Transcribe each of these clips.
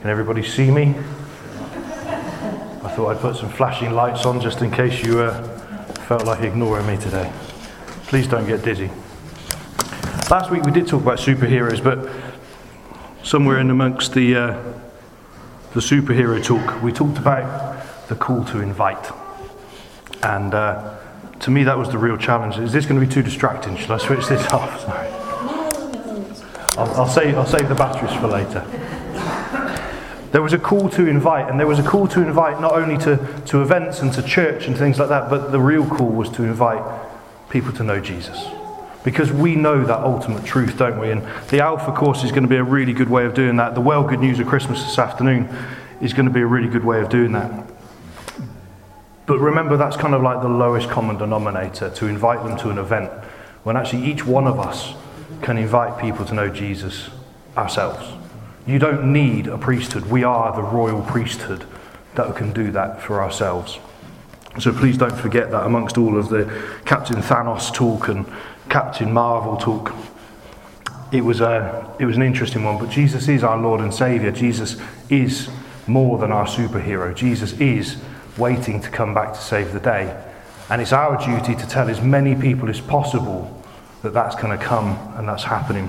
Can everybody see me? I thought I'd put some flashing lights on just in case you uh, felt like ignoring me today. Please don't get dizzy. Last week we did talk about superheroes, but somewhere in amongst the, uh, the superhero talk, we talked about the call to invite. And uh, to me, that was the real challenge. Is this going to be too distracting? Should I switch this off? Sorry. I'll, I'll, save, I'll save the batteries for later. There was a call to invite, and there was a call to invite not only to, to events and to church and things like that, but the real call was to invite people to know Jesus. Because we know that ultimate truth, don't we? And the Alpha course is going to be a really good way of doing that. The Well Good News of Christmas this afternoon is going to be a really good way of doing that. But remember, that's kind of like the lowest common denominator to invite them to an event when actually each one of us can invite people to know Jesus ourselves. You don't need a priesthood. We are the royal priesthood that can do that for ourselves. So please don't forget that amongst all of the Captain Thanos talk and Captain Marvel talk. It was, a, it was an interesting one, but Jesus is our Lord and Saviour. Jesus is more than our superhero. Jesus is waiting to come back to save the day. And it's our duty to tell as many people as possible that that's going to come and that's happening.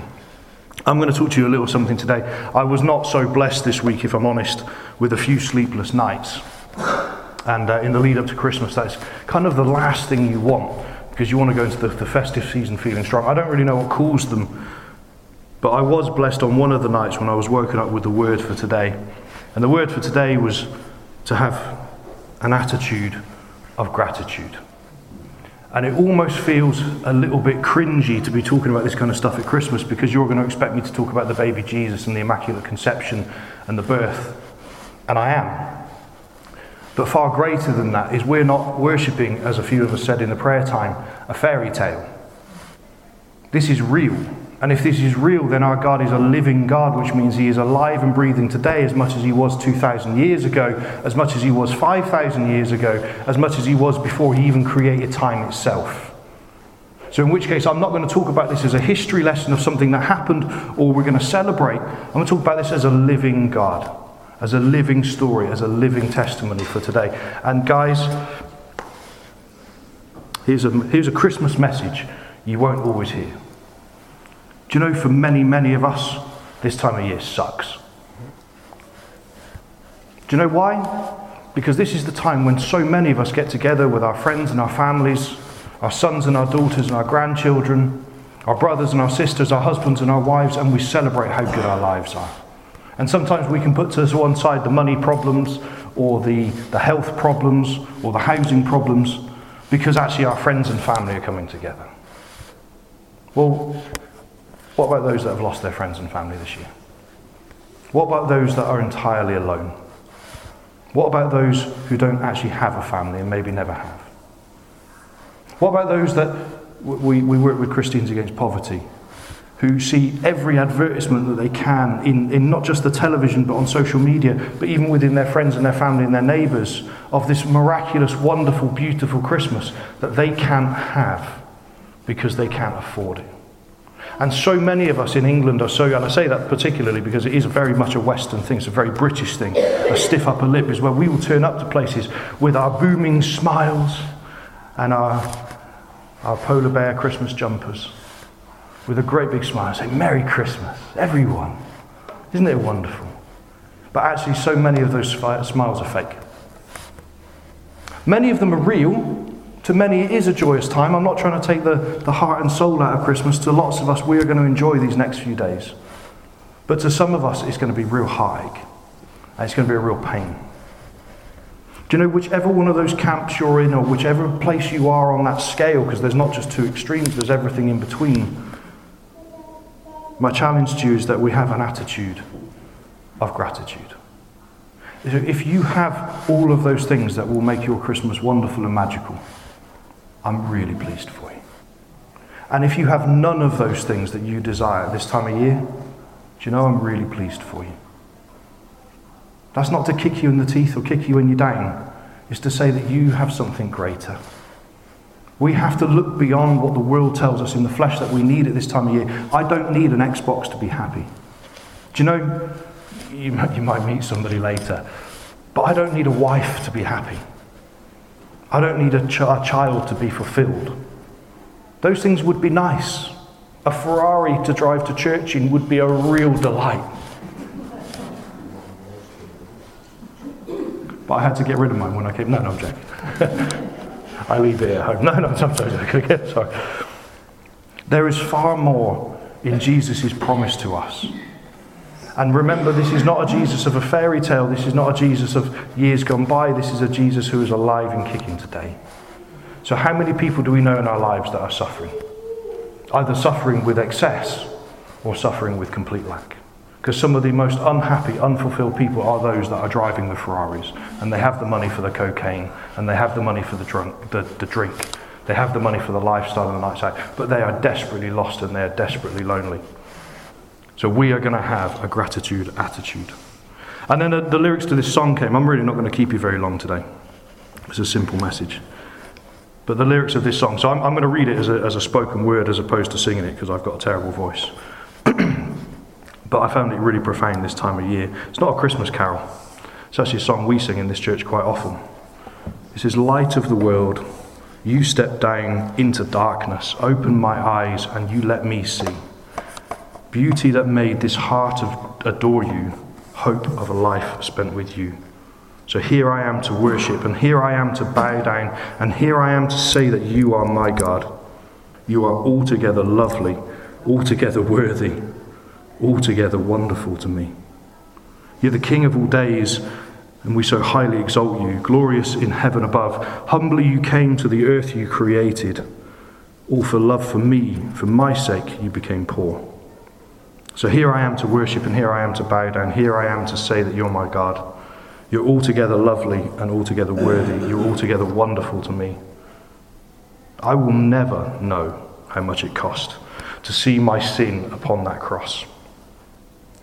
I'm going to talk to you a little something today. I was not so blessed this week, if I'm honest, with a few sleepless nights. And uh, in the lead up to Christmas, that's kind of the last thing you want because you want to go into the, the festive season feeling strong. I don't really know what caused them, but I was blessed on one of the nights when I was woken up with the word for today. And the word for today was to have an attitude of gratitude. And it almost feels a little bit cringy to be talking about this kind of stuff at Christmas because you're going to expect me to talk about the baby Jesus and the Immaculate Conception and the birth. And I am. But far greater than that is we're not worshipping, as a few of us said in the prayer time, a fairy tale. This is real. And if this is real, then our God is a living God, which means He is alive and breathing today as much as He was 2,000 years ago, as much as He was 5,000 years ago, as much as He was before He even created time itself. So, in which case, I'm not going to talk about this as a history lesson of something that happened or we're going to celebrate. I'm going to talk about this as a living God, as a living story, as a living testimony for today. And, guys, here's a, here's a Christmas message you won't always hear. Do you know, for many, many of us, this time of year sucks. Do you know why? Because this is the time when so many of us get together with our friends and our families, our sons and our daughters and our grandchildren, our brothers and our sisters, our husbands and our wives, and we celebrate how good our lives are. And sometimes we can put to one side the money problems or the, the health problems or the housing problems because actually our friends and family are coming together. Well, what about those that have lost their friends and family this year? What about those that are entirely alone? What about those who don't actually have a family and maybe never have? What about those that we, we work with Christians Against Poverty, who see every advertisement that they can in, in not just the television but on social media, but even within their friends and their family and their neighbours, of this miraculous, wonderful, beautiful Christmas that they can't have because they can't afford it? And so many of us in England are so, and I say that particularly because it is very much a Western thing, it's a very British thing. A stiff upper lip is where we will turn up to places with our booming smiles and our, our polar bear Christmas jumpers with a great big smile and say, Merry Christmas, everyone. Isn't it wonderful? But actually, so many of those smiles are fake. Many of them are real, to many, it is a joyous time. I'm not trying to take the, the heart and soul out of Christmas. To lots of us, we are going to enjoy these next few days. But to some of us, it's going to be real hard. And it's going to be a real pain. Do you know, whichever one of those camps you're in, or whichever place you are on that scale, because there's not just two extremes, there's everything in between. My challenge to you is that we have an attitude of gratitude. If you have all of those things that will make your Christmas wonderful and magical, I'm really pleased for you. And if you have none of those things that you desire this time of year, do you know I'm really pleased for you? That's not to kick you in the teeth or kick you when you're down. It's to say that you have something greater. We have to look beyond what the world tells us in the flesh that we need at this time of year. I don't need an Xbox to be happy. Do you know, you, you might meet somebody later. But I don't need a wife to be happy. I don't need a, ch- a child to be fulfilled. Those things would be nice. A Ferrari to drive to church in would be a real delight. But I had to get rid of mine when I came. No, no, I'm joking. I leave it at home. No, no, I'm sorry. sorry. There is far more in Jesus' promise to us. And remember, this is not a Jesus of a fairy tale. This is not a Jesus of years gone by. This is a Jesus who is alive and kicking today. So, how many people do we know in our lives that are suffering? Either suffering with excess or suffering with complete lack. Because some of the most unhappy, unfulfilled people are those that are driving the Ferraris and they have the money for the cocaine and they have the money for the, drunk, the, the drink. They have the money for the lifestyle and the out, but they are desperately lost and they are desperately lonely. So we are going to have a gratitude attitude. And then the, the lyrics to this song came. I'm really not going to keep you very long today. It's a simple message. But the lyrics of this song, so I'm, I'm going to read it as a, as a spoken word as opposed to singing it because I've got a terrible voice. but I found it really profound this time of year. It's not a Christmas carol, it's actually a song we sing in this church quite often. It says, Light of the world, you step down into darkness, open my eyes, and you let me see. Beauty that made this heart of, adore you, hope of a life spent with you. So here I am to worship, and here I am to bow down, and here I am to say that you are my God. You are altogether lovely, altogether worthy, altogether wonderful to me. You're the King of all days, and we so highly exalt you, glorious in heaven above. Humbly you came to the earth you created. All for love for me, for my sake, you became poor. So here I am to worship, and here I am to bow down. Here I am to say that you're my God. You're altogether lovely and altogether worthy. You're altogether wonderful to me. I will never know how much it cost to see my sin upon that cross.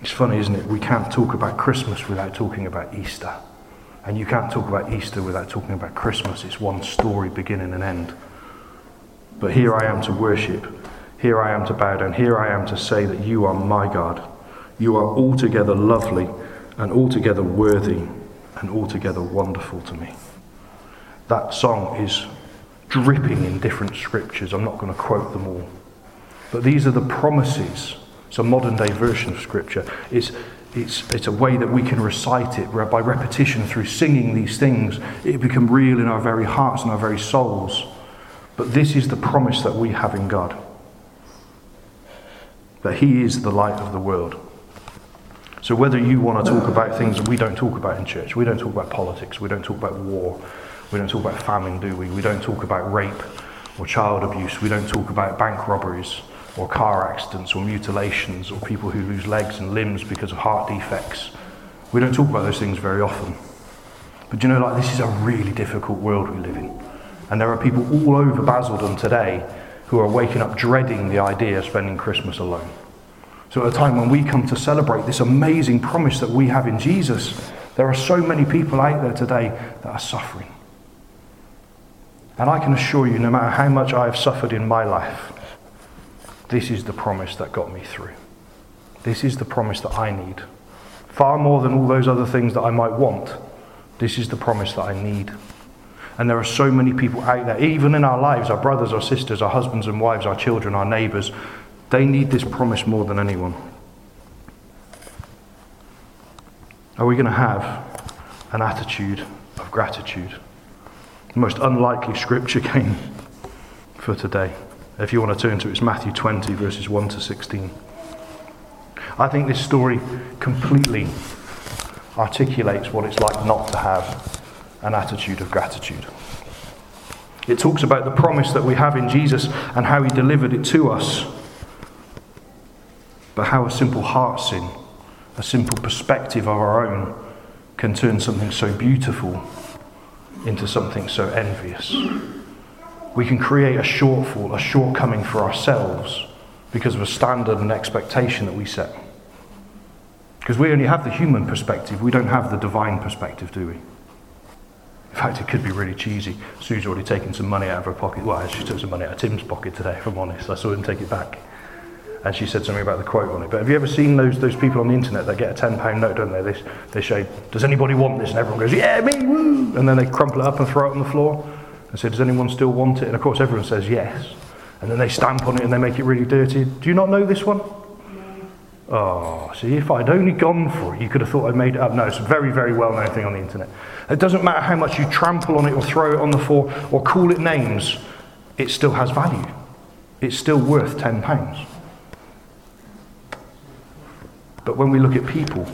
It's funny, isn't it? We can't talk about Christmas without talking about Easter. And you can't talk about Easter without talking about Christmas. It's one story, beginning and end. But here I am to worship. Here I am to bow down. Here I am to say that you are my God. You are altogether lovely and altogether worthy and altogether wonderful to me. That song is dripping in different scriptures. I'm not going to quote them all. But these are the promises. It's a modern day version of scripture. It's, it's, it's a way that we can recite it by repetition through singing these things. It become real in our very hearts and our very souls. But this is the promise that we have in God that He is the light of the world. So, whether you want to talk about things we don't talk about in church, we don't talk about politics, we don't talk about war, we don't talk about famine, do we? We don't talk about rape or child abuse, we don't talk about bank robberies or car accidents or mutilations or people who lose legs and limbs because of heart defects. We don't talk about those things very often. But you know, like this is a really difficult world we live in. And there are people all over Basildon today who are waking up dreading the idea of spending Christmas alone. So, at a time when we come to celebrate this amazing promise that we have in Jesus, there are so many people out there today that are suffering. And I can assure you, no matter how much I have suffered in my life, this is the promise that got me through. This is the promise that I need. Far more than all those other things that I might want, this is the promise that I need. And there are so many people out there, even in our lives, our brothers, our sisters, our husbands and wives, our children, our neighbours, they need this promise more than anyone. Are we going to have an attitude of gratitude? The most unlikely scripture came for today. If you want to turn to it, it's Matthew 20, verses 1 to 16. I think this story completely articulates what it's like not to have an attitude of gratitude. It talks about the promise that we have in Jesus and how he delivered it to us, but how a simple heart sin, a simple perspective of our own, can turn something so beautiful into something so envious. We can create a shortfall, a shortcoming for ourselves because of a standard and expectation that we set. Because we only have the human perspective, we don't have the divine perspective, do we? In fact, it could be really cheesy. Sue's already taken some money out of her pocket. Well, she took some money out of Tim's pocket today, if I'm honest. I saw him take it back. and she said something about the quote on it. But have you ever seen those, those people on the internet that get a £10 note, don't they? They, they say, Does anybody want this? And everyone goes, Yeah, me, woo! And then they crumple it up and throw it on the floor and say, Does anyone still want it? And of course, everyone says yes. And then they stamp on it and they make it really dirty. Do you not know this one? Oh, see, if I'd only gone for it, you could have thought I'd made it up. No, it's a very, very well known thing on the internet. It doesn't matter how much you trample on it or throw it on the floor or call it names, it still has value. It's still worth £10. But when we look at people,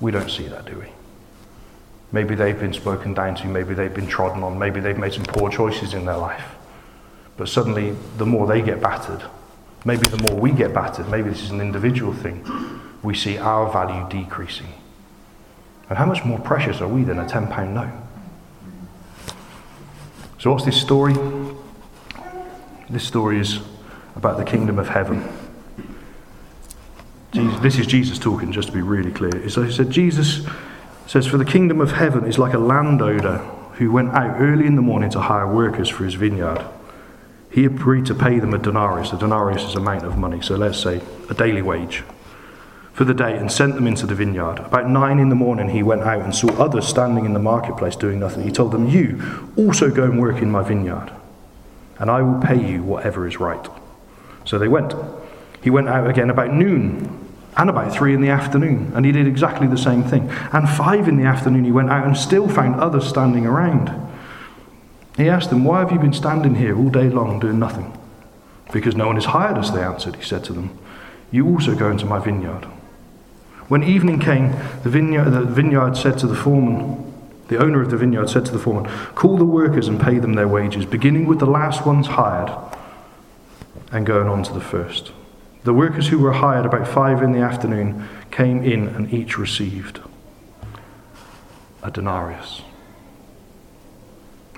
we don't see that, do we? Maybe they've been spoken down to, maybe they've been trodden on, maybe they've made some poor choices in their life. But suddenly, the more they get battered, maybe the more we get battered, maybe this is an individual thing, we see our value decreasing. And how much more precious are we than a £10 note? So, what's this story? This story is about the kingdom of heaven. Jesus, this is Jesus talking, just to be really clear. So he said, Jesus says, For the kingdom of heaven is like a landowner who went out early in the morning to hire workers for his vineyard. He agreed to pay them a denarius. A denarius is amount of money, so let's say a daily wage for the day and sent them into the vineyard. About nine in the morning, he went out and saw others standing in the marketplace doing nothing. He told them, You also go and work in my vineyard, and I will pay you whatever is right. So they went. He went out again about noon and about three in the afternoon, and he did exactly the same thing. And five in the afternoon, he went out and still found others standing around. He asked them, Why have you been standing here all day long doing nothing? Because no one has hired us, they answered. He said to them, You also go into my vineyard. When evening came, the vineyard, the vineyard said to the foreman, the owner of the vineyard said to the foreman, Call the workers and pay them their wages, beginning with the last ones hired and going on to the first. The workers who were hired about five in the afternoon came in and each received a denarius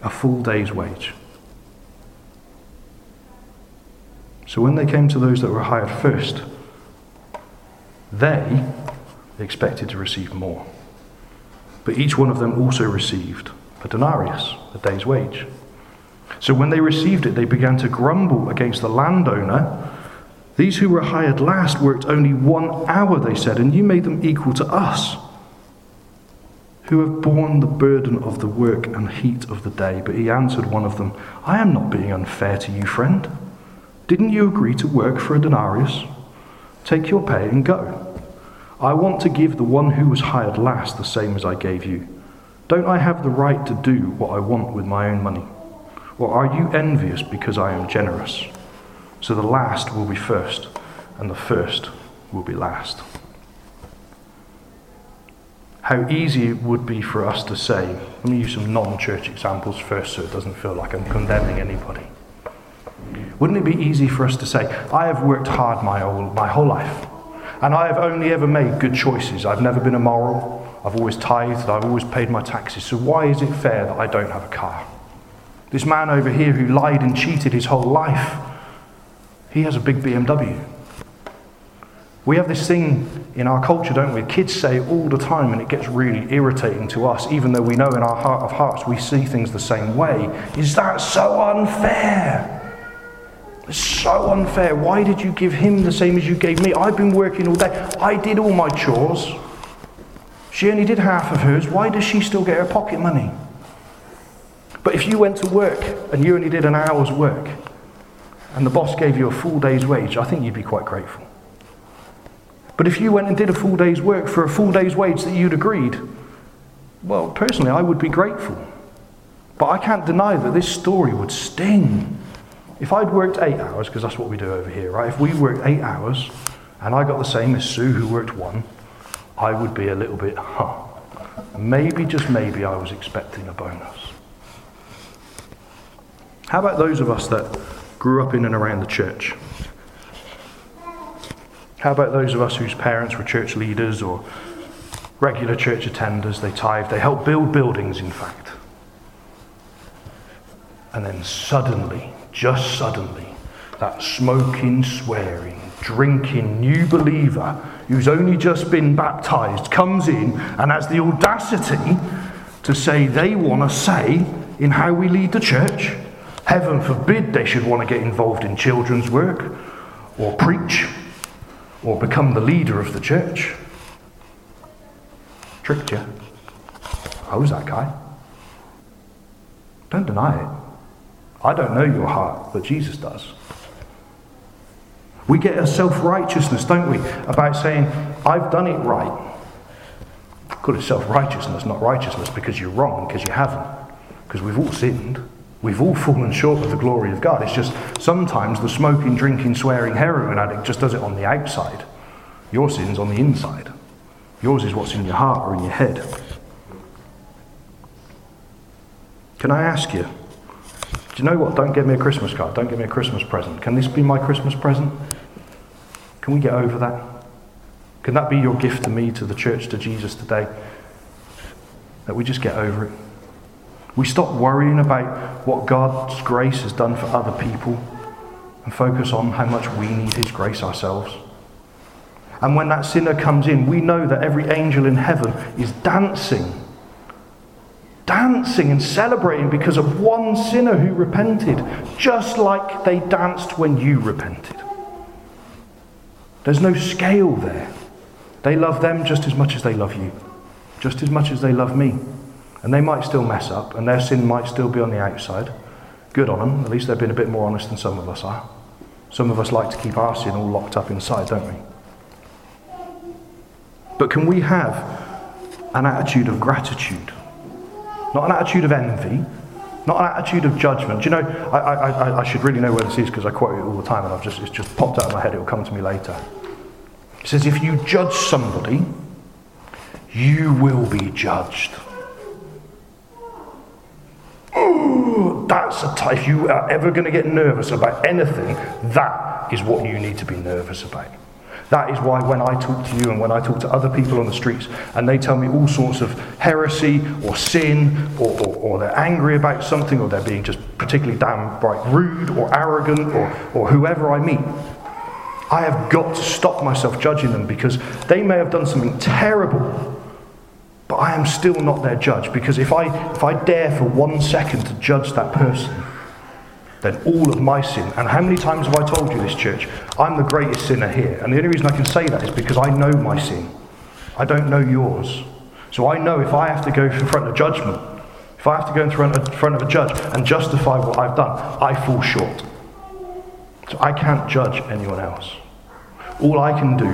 a full day's wage. So when they came to those that were hired first, they expected to receive more. But each one of them also received a denarius, a day's wage. So when they received it, they began to grumble against the landowner. These who were hired last worked only one hour, they said, and you made them equal to us who have borne the burden of the work and heat of the day. But he answered one of them, I am not being unfair to you, friend. Didn't you agree to work for a denarius? Take your pay and go. I want to give the one who was hired last the same as I gave you. Don't I have the right to do what I want with my own money? Or are you envious because I am generous? So the last will be first, and the first will be last how easy it would be for us to say, let me use some non church examples first so it doesn't feel like I'm condemning anybody. Wouldn't it be easy for us to say, I have worked hard my whole, my whole life, and I have only ever made good choices. I've never been immoral, I've always tithed, I've always paid my taxes, so why is it fair that I don't have a car? This man over here who lied and cheated his whole life, he has a big BMW. We have this thing in our culture, don't we? Kids say all the time, and it gets really irritating to us, even though we know in our heart of hearts we see things the same way. Is that so unfair? It's so unfair. Why did you give him the same as you gave me? I've been working all day. I did all my chores. She only did half of hers. Why does she still get her pocket money? But if you went to work and you only did an hour's work, and the boss gave you a full day's wage, I think you'd be quite grateful. But if you went and did a full day's work for a full day's wage that you'd agreed, well, personally, I would be grateful. But I can't deny that this story would sting. If I'd worked eight hours, because that's what we do over here, right? If we worked eight hours and I got the same as Sue, who worked one, I would be a little bit, huh. Maybe, just maybe, I was expecting a bonus. How about those of us that grew up in and around the church? How about those of us whose parents were church leaders or regular church attenders? They tithe, they help build buildings, in fact. And then suddenly, just suddenly, that smoking, swearing, drinking new believer who's only just been baptized comes in and has the audacity to say they want to say in how we lead the church. Heaven forbid they should want to get involved in children's work or preach or become the leader of the church. Tricked you. I was that guy. Don't deny it. I don't know your heart, but Jesus does. We get a self righteousness, don't we, about saying, I've done it right. Call it self righteousness, not righteousness, because you're wrong, because you haven't. Because we've all sinned. We've all fallen short of the glory of God. It's just sometimes the smoking, drinking, swearing heroin addict just does it on the outside. Your sin's on the inside. Yours is what's in your heart or in your head. Can I ask you? Do you know what? Don't give me a Christmas card. Don't give me a Christmas present. Can this be my Christmas present? Can we get over that? Can that be your gift to me, to the church, to Jesus today? That we just get over it. We stop worrying about what God's grace has done for other people and focus on how much we need His grace ourselves. And when that sinner comes in, we know that every angel in heaven is dancing, dancing and celebrating because of one sinner who repented, just like they danced when you repented. There's no scale there. They love them just as much as they love you, just as much as they love me. And they might still mess up, and their sin might still be on the outside. Good on them. At least they've been a bit more honest than some of us are. Some of us like to keep our sin all locked up inside, don't we? But can we have an attitude of gratitude? Not an attitude of envy, not an attitude of judgment. Do you know, I, I, I should really know where this is because I quote it all the time and I've just, it's just popped out of my head. It will come to me later. It says, if you judge somebody, you will be judged. That's a. If you are ever going to get nervous about anything, that is what you need to be nervous about. That is why when I talk to you and when I talk to other people on the streets and they tell me all sorts of heresy or sin or, or, or they're angry about something or they're being just particularly damn right rude or arrogant or, or whoever I meet, I have got to stop myself judging them because they may have done something terrible, but I am still not their judge. Because if I, if I dare for one second to judge that person, then all of my sin, and how many times have I told you this, church? I'm the greatest sinner here. And the only reason I can say that is because I know my sin. I don't know yours. So I know if I have to go in front of judgment, if I have to go in front of, a judge and justify what I've done, I fall short. So I can't judge anyone else. All I can do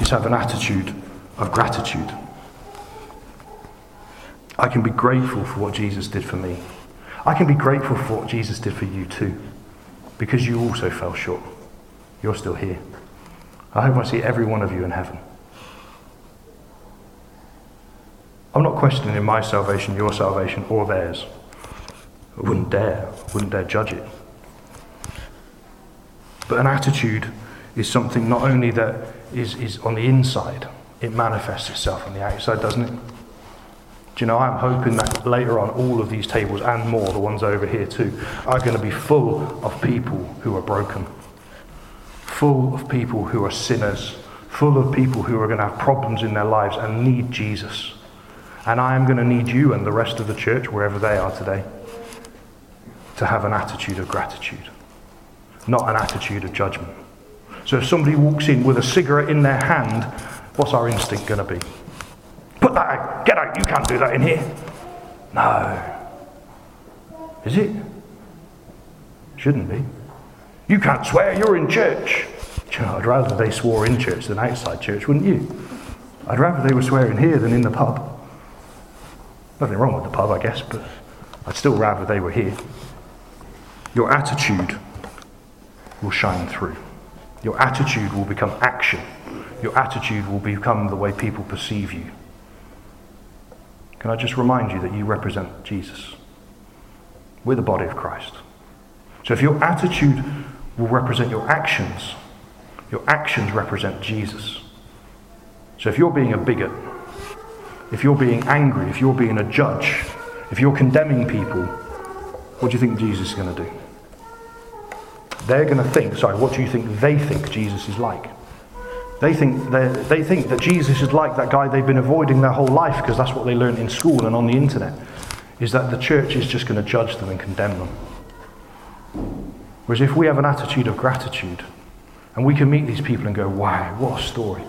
is have an attitude of gratitude. I can be grateful for what Jesus did for me. I can be grateful for what Jesus did for you too, because you also fell short. You're still here. I hope I see every one of you in heaven. I'm not questioning my salvation, your salvation, or theirs. I wouldn't dare, I wouldn't dare judge it. But an attitude is something not only that is, is on the inside, it manifests itself on the outside, doesn't it? You know, I'm hoping that later on all of these tables and more, the ones over here too, are going to be full of people who are broken, full of people who are sinners, full of people who are going to have problems in their lives and need Jesus. And I am going to need you and the rest of the church, wherever they are today, to have an attitude of gratitude not an attitude of judgment. So if somebody walks in with a cigarette in their hand, what's our instinct going to be? Put that out, get out, you can't do that in here. No. Is it? Shouldn't be. You can't swear, you're in church. You know, I'd rather they swore in church than outside church, wouldn't you? I'd rather they were swearing here than in the pub. Nothing wrong with the pub, I guess, but I'd still rather they were here. Your attitude will shine through. Your attitude will become action. Your attitude will become the way people perceive you. Can I just remind you that you represent Jesus? We're the body of Christ. So if your attitude will represent your actions, your actions represent Jesus. So if you're being a bigot, if you're being angry, if you're being a judge, if you're condemning people, what do you think Jesus is going to do? They're going to think, sorry, what do you think they think Jesus is like? They think, they think that Jesus is like that guy they've been avoiding their whole life because that's what they learned in school and on the internet, is that the church is just going to judge them and condemn them. Whereas if we have an attitude of gratitude, And we can meet these people and go, wow, what a story.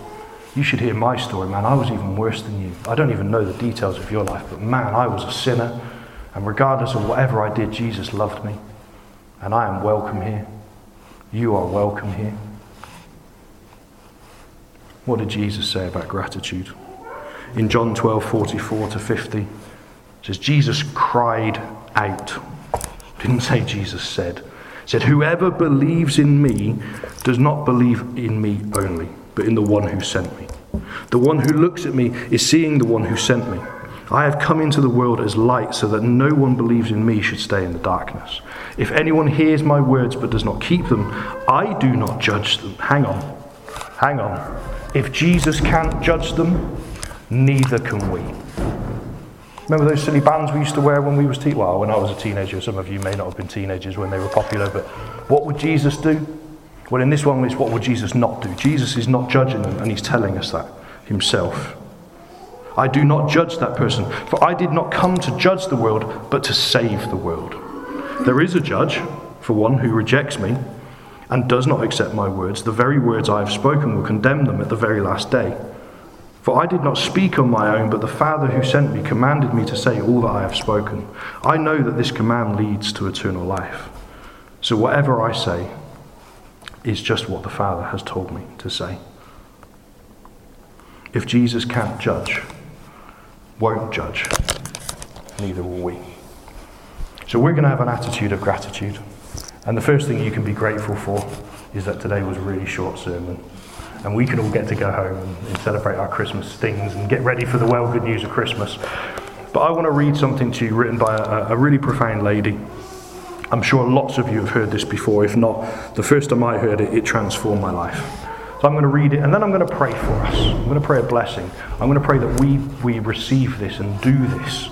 You should hear my story, man. I was even worse than you. I don't even know the details of your life, but man, I was a sinner. And regardless of whatever I did, Jesus loved me. And I am welcome here. You are welcome here. What did Jesus say about gratitude? In John 12 44 to 50, it says, Jesus cried out. Didn't say Jesus said. Said, Whoever believes in me does not believe in me only, but in the one who sent me. The one who looks at me is seeing the one who sent me. I have come into the world as light so that no one believes in me should stay in the darkness. If anyone hears my words but does not keep them, I do not judge them. Hang on. Hang on. If Jesus can't judge them, neither can we. Remember those silly bands we used to wear when we was te- well, when I was a teenager. Some of you may not have been teenagers when they were popular, but what would Jesus do? Well, in this one, it's what would Jesus not do? Jesus is not judging them, and he's telling us that himself. I do not judge that person, for I did not come to judge the world, but to save the world. There is a judge for one who rejects me and does not accept my words. The very words I have spoken will condemn them at the very last day. For I did not speak on my own, but the Father who sent me commanded me to say all that I have spoken. I know that this command leads to eternal life. So whatever I say is just what the Father has told me to say. If Jesus can't judge, won't judge, neither will we. So we're going to have an attitude of gratitude. And the first thing you can be grateful for is that today was a really short sermon. And we can all get to go home and, celebrate our Christmas things and get ready for the well good news of Christmas. But I want to read something to you written by a, a really profound lady. I'm sure lots of you have heard this before. If not, the first time I heard it, it transformed my life. So I'm going to read it and then I'm going to pray for us. I'm going to pray a blessing. I'm going to pray that we, we receive this and do this,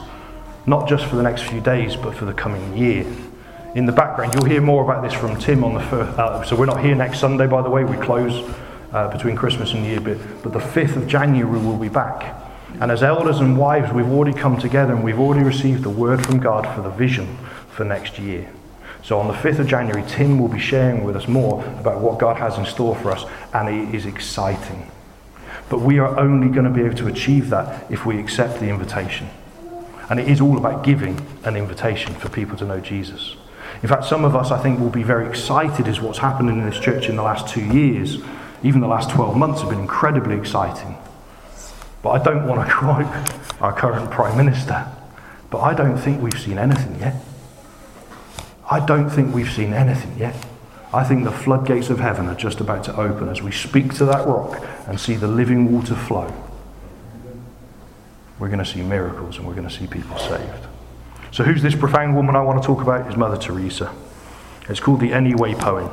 not just for the next few days, but for the coming year. In the background, you'll hear more about this from Tim on the first. Uh, so we're not here next Sunday, by the way. We close uh, between Christmas and New Year, but, but the 5th of January we'll be back. And as elders and wives, we've already come together and we've already received the word from God for the vision for next year. So on the 5th of January, Tim will be sharing with us more about what God has in store for us, and it is exciting. But we are only going to be able to achieve that if we accept the invitation. And it is all about giving an invitation for people to know Jesus. In fact, some of us, I think, will be very excited as what's happened in this church in the last two years. Even the last 12 months have been incredibly exciting. But I don't want to quote our current Prime Minister, but I don't think we've seen anything yet. I don't think we've seen anything yet. I think the floodgates of heaven are just about to open as we speak to that rock and see the living water flow. We're going to see miracles and we're going to see people saved. So, who's this profound woman I want to talk about? Is Mother Teresa. It's called the Anyway poem.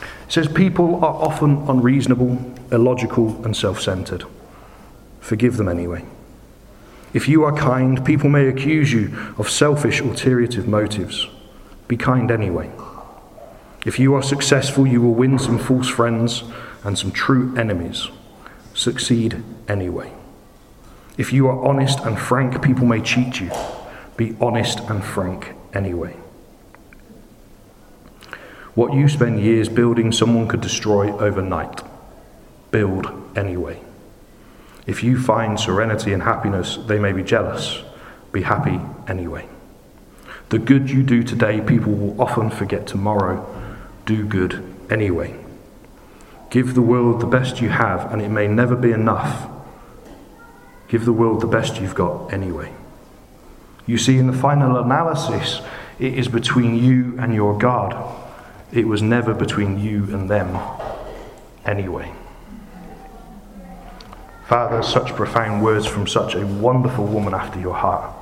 It says, People are often unreasonable, illogical, and self centered. Forgive them anyway. If you are kind, people may accuse you of selfish, ulterior motives. Be kind anyway. If you are successful, you will win some false friends and some true enemies. Succeed anyway. If you are honest and frank, people may cheat you. Be honest and frank anyway. What you spend years building, someone could destroy overnight. Build anyway. If you find serenity and happiness, they may be jealous. Be happy anyway. The good you do today, people will often forget tomorrow. Do good anyway. Give the world the best you have, and it may never be enough. Give the world the best you've got anyway. You see, in the final analysis, it is between you and your God. It was never between you and them anyway. Father, such profound words from such a wonderful woman after your heart.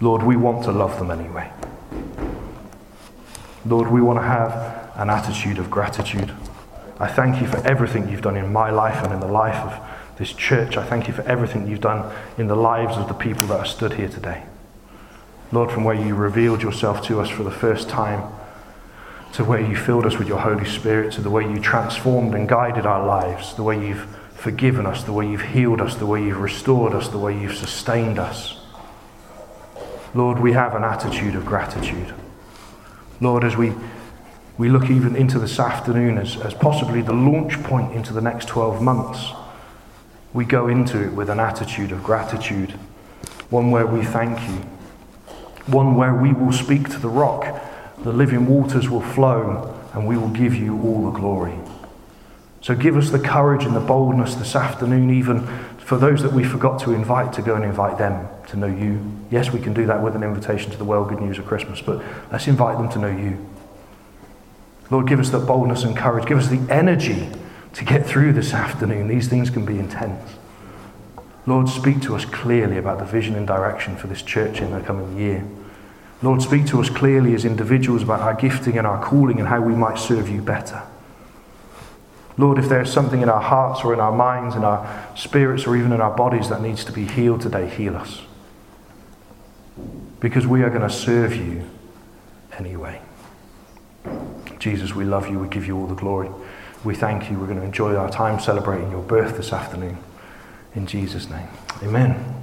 Lord, we want to love them anyway. Lord, we want to have an attitude of gratitude. I thank you for everything you've done in my life and in the life of this church. I thank you for everything you've done in the lives of the people that are stood here today. Lord, from where you revealed yourself to us for the first time, to where you filled us with your Holy Spirit, to the way you transformed and guided our lives, the way you've forgiven us, the way you've healed us, the way you've restored us, the way you've sustained us. Lord, we have an attitude of gratitude. Lord, as we We look even into this afternoon as, as possibly the launch point into the next 12 months. We go into it with an attitude of gratitude, one where we thank you, one where we will speak to the rock, the living waters will flow, and we will give you all the glory. So give us the courage and the boldness this afternoon, even for those that we forgot to invite, to go and invite them to know you. Yes, we can do that with an invitation to the well good news of Christmas, but let's invite them to know you. Lord, give us the boldness and courage. Give us the energy to get through this afternoon. These things can be intense. Lord, speak to us clearly about the vision and direction for this church in the coming year. Lord, speak to us clearly as individuals about our gifting and our calling and how we might serve you better. Lord, if there is something in our hearts or in our minds, in our spirits, or even in our bodies that needs to be healed today, heal us. Because we are going to serve you anyway. Jesus, we love you. We give you all the glory. We thank you. We're going to enjoy our time celebrating your birth this afternoon. In Jesus' name. Amen.